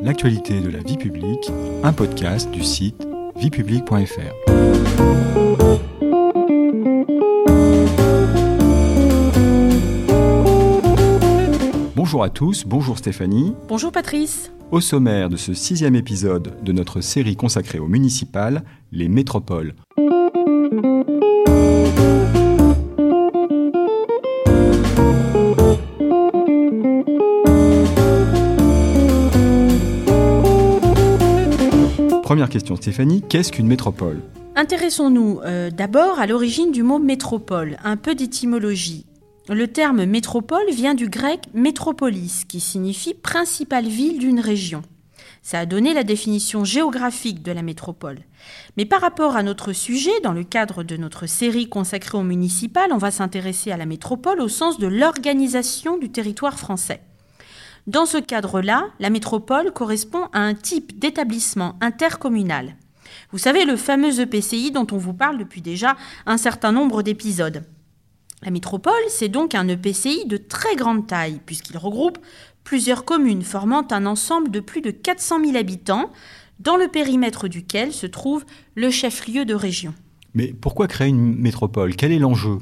l'actualité de la vie publique, un podcast du site viepublique.fr. Bonjour à tous, bonjour Stéphanie. Bonjour Patrice. Au sommaire de ce sixième épisode de notre série consacrée aux municipales, les métropoles. Question Stéphanie, qu'est-ce qu'une métropole? Intéressons-nous euh, d'abord à l'origine du mot métropole, un peu d'étymologie. Le terme métropole vient du grec métropolis, qui signifie principale ville d'une région. Ça a donné la définition géographique de la métropole. Mais par rapport à notre sujet, dans le cadre de notre série consacrée au municipal, on va s'intéresser à la métropole au sens de l'organisation du territoire français. Dans ce cadre-là, la métropole correspond à un type d'établissement intercommunal. Vous savez, le fameux EPCI dont on vous parle depuis déjà un certain nombre d'épisodes. La métropole, c'est donc un EPCI de très grande taille, puisqu'il regroupe plusieurs communes formant un ensemble de plus de 400 000 habitants, dans le périmètre duquel se trouve le chef-lieu de région. Mais pourquoi créer une métropole? Quel est l'enjeu?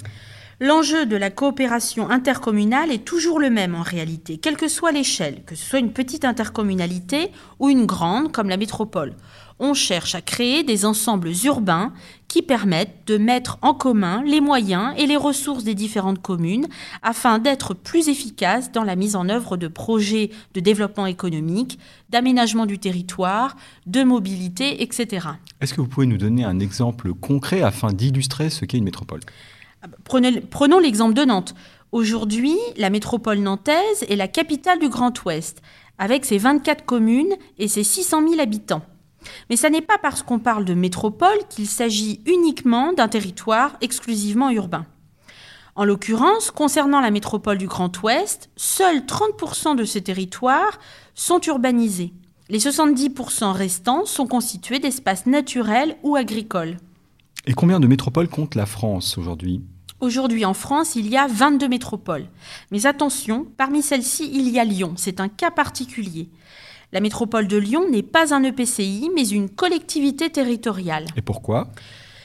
L'enjeu de la coopération intercommunale est toujours le même en réalité, quelle que soit l'échelle, que ce soit une petite intercommunalité ou une grande comme la métropole. On cherche à créer des ensembles urbains qui permettent de mettre en commun les moyens et les ressources des différentes communes afin d'être plus efficaces dans la mise en œuvre de projets de développement économique, d'aménagement du territoire, de mobilité, etc. Est-ce que vous pouvez nous donner un exemple concret afin d'illustrer ce qu'est une métropole? Prenons l'exemple de Nantes. Aujourd'hui, la métropole nantaise est la capitale du Grand Ouest, avec ses 24 communes et ses 600 000 habitants. Mais ce n'est pas parce qu'on parle de métropole qu'il s'agit uniquement d'un territoire exclusivement urbain. En l'occurrence, concernant la métropole du Grand Ouest, seuls 30% de ce territoire sont urbanisés. Les 70% restants sont constitués d'espaces naturels ou agricoles. Et combien de métropoles compte la France aujourd'hui? Aujourd'hui en France, il y a 22 métropoles. Mais attention, parmi celles-ci, il y a Lyon. C'est un cas particulier. La métropole de Lyon n'est pas un EPCI, mais une collectivité territoriale. Et pourquoi?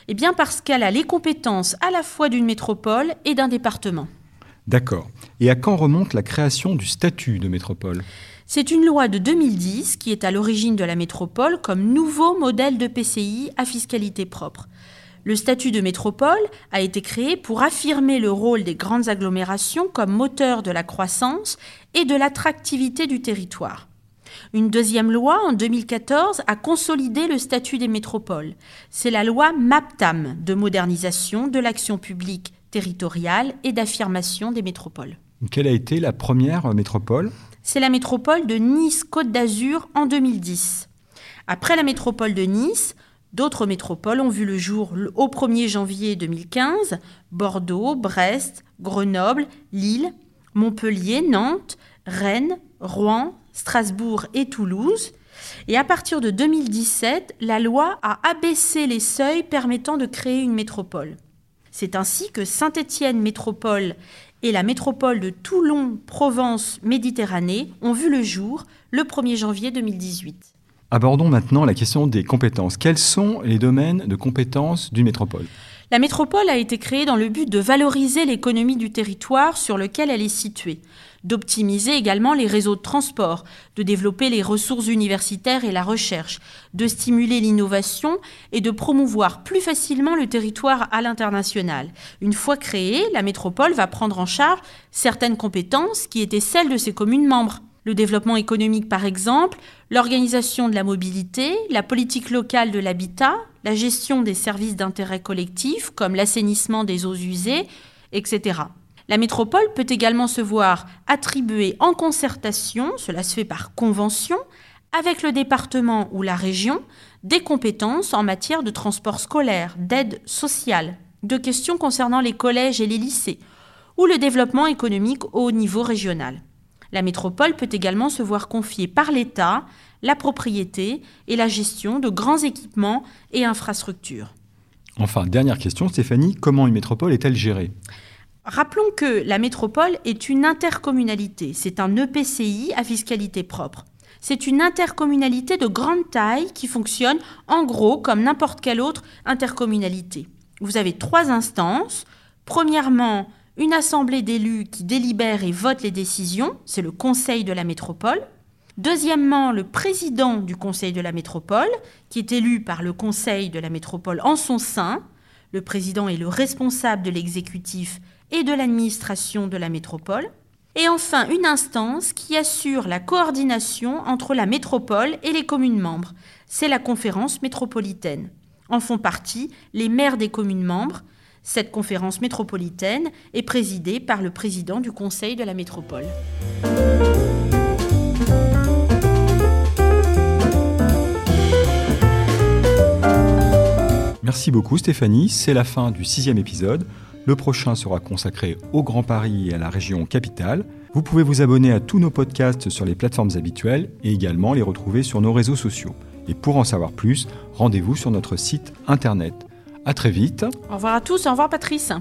Eh bien parce qu'elle a les compétences à la fois d'une métropole et d'un département. D'accord. Et à quand remonte la création du statut de métropole? C'est une loi de 2010 qui est à l'origine de la métropole comme nouveau modèle de PCI à fiscalité propre. Le statut de métropole a été créé pour affirmer le rôle des grandes agglomérations comme moteur de la croissance et de l'attractivité du territoire. Une deuxième loi, en 2014, a consolidé le statut des métropoles. C'est la loi MAPTAM de modernisation de l'action publique territoriale et d'affirmation des métropoles. Quelle a été la première métropole? C'est la métropole de Nice-Côte d'Azur en 2010. Après la métropole de Nice, D'autres métropoles ont vu le jour au 1er janvier 2015, Bordeaux, Brest, Grenoble, Lille, Montpellier, Nantes, Rennes, Rouen, Strasbourg et Toulouse. Et à partir de 2017, la loi a abaissé les seuils permettant de créer une métropole. C'est ainsi que Saint-Étienne Métropole et la métropole de Toulon, Provence, Méditerranée ont vu le jour le 1er janvier 2018. Abordons maintenant la question des compétences. Quels sont les domaines de compétences d'une métropole? La métropole a été créée dans le but de valoriser l'économie du territoire sur lequel elle est située, d'optimiser également les réseaux de transport, de développer les ressources universitaires et la recherche, de stimuler l'innovation et de promouvoir plus facilement le territoire à l'international. Une fois créée, la métropole va prendre en charge certaines compétences qui étaient celles de ses communes membres le développement économique par exemple, l'organisation de la mobilité, la politique locale de l'habitat, la gestion des services d'intérêt collectif comme l'assainissement des eaux usées, etc. La métropole peut également se voir attribuer en concertation, cela se fait par convention, avec le département ou la région, des compétences en matière de transport scolaire, d'aide sociale, de questions concernant les collèges et les lycées, ou le développement économique au niveau régional. La métropole peut également se voir confier par l'État la propriété et la gestion de grands équipements et infrastructures. Enfin, dernière question, Stéphanie, comment une métropole est-elle gérée? Rappelons que la métropole est une intercommunalité, c'est un EPCI à fiscalité propre. C'est une intercommunalité de grande taille qui fonctionne en gros comme n'importe quelle autre intercommunalité. Vous avez trois instances. Premièrement, une assemblée d'élus qui délibère et vote les décisions, c'est le Conseil de la métropole. Deuxièmement, le président du Conseil de la métropole, qui est élu par le Conseil de la métropole en son sein. Le président est le responsable de l'exécutif et de l'administration de la métropole. Et enfin, une instance qui assure la coordination entre la métropole et les communes membres. C'est la conférence métropolitaine. En font partie les maires des communes membres. Cette conférence métropolitaine est présidée par le président du Conseil de la métropole. Merci beaucoup Stéphanie, c'est la fin du sixième épisode. Le prochain sera consacré au Grand Paris et à la région capitale. Vous pouvez vous abonner à tous nos podcasts sur les plateformes habituelles et également les retrouver sur nos réseaux sociaux. Et pour en savoir plus, rendez-vous sur notre site internet. À très vite. Au revoir à tous, au revoir Patrice.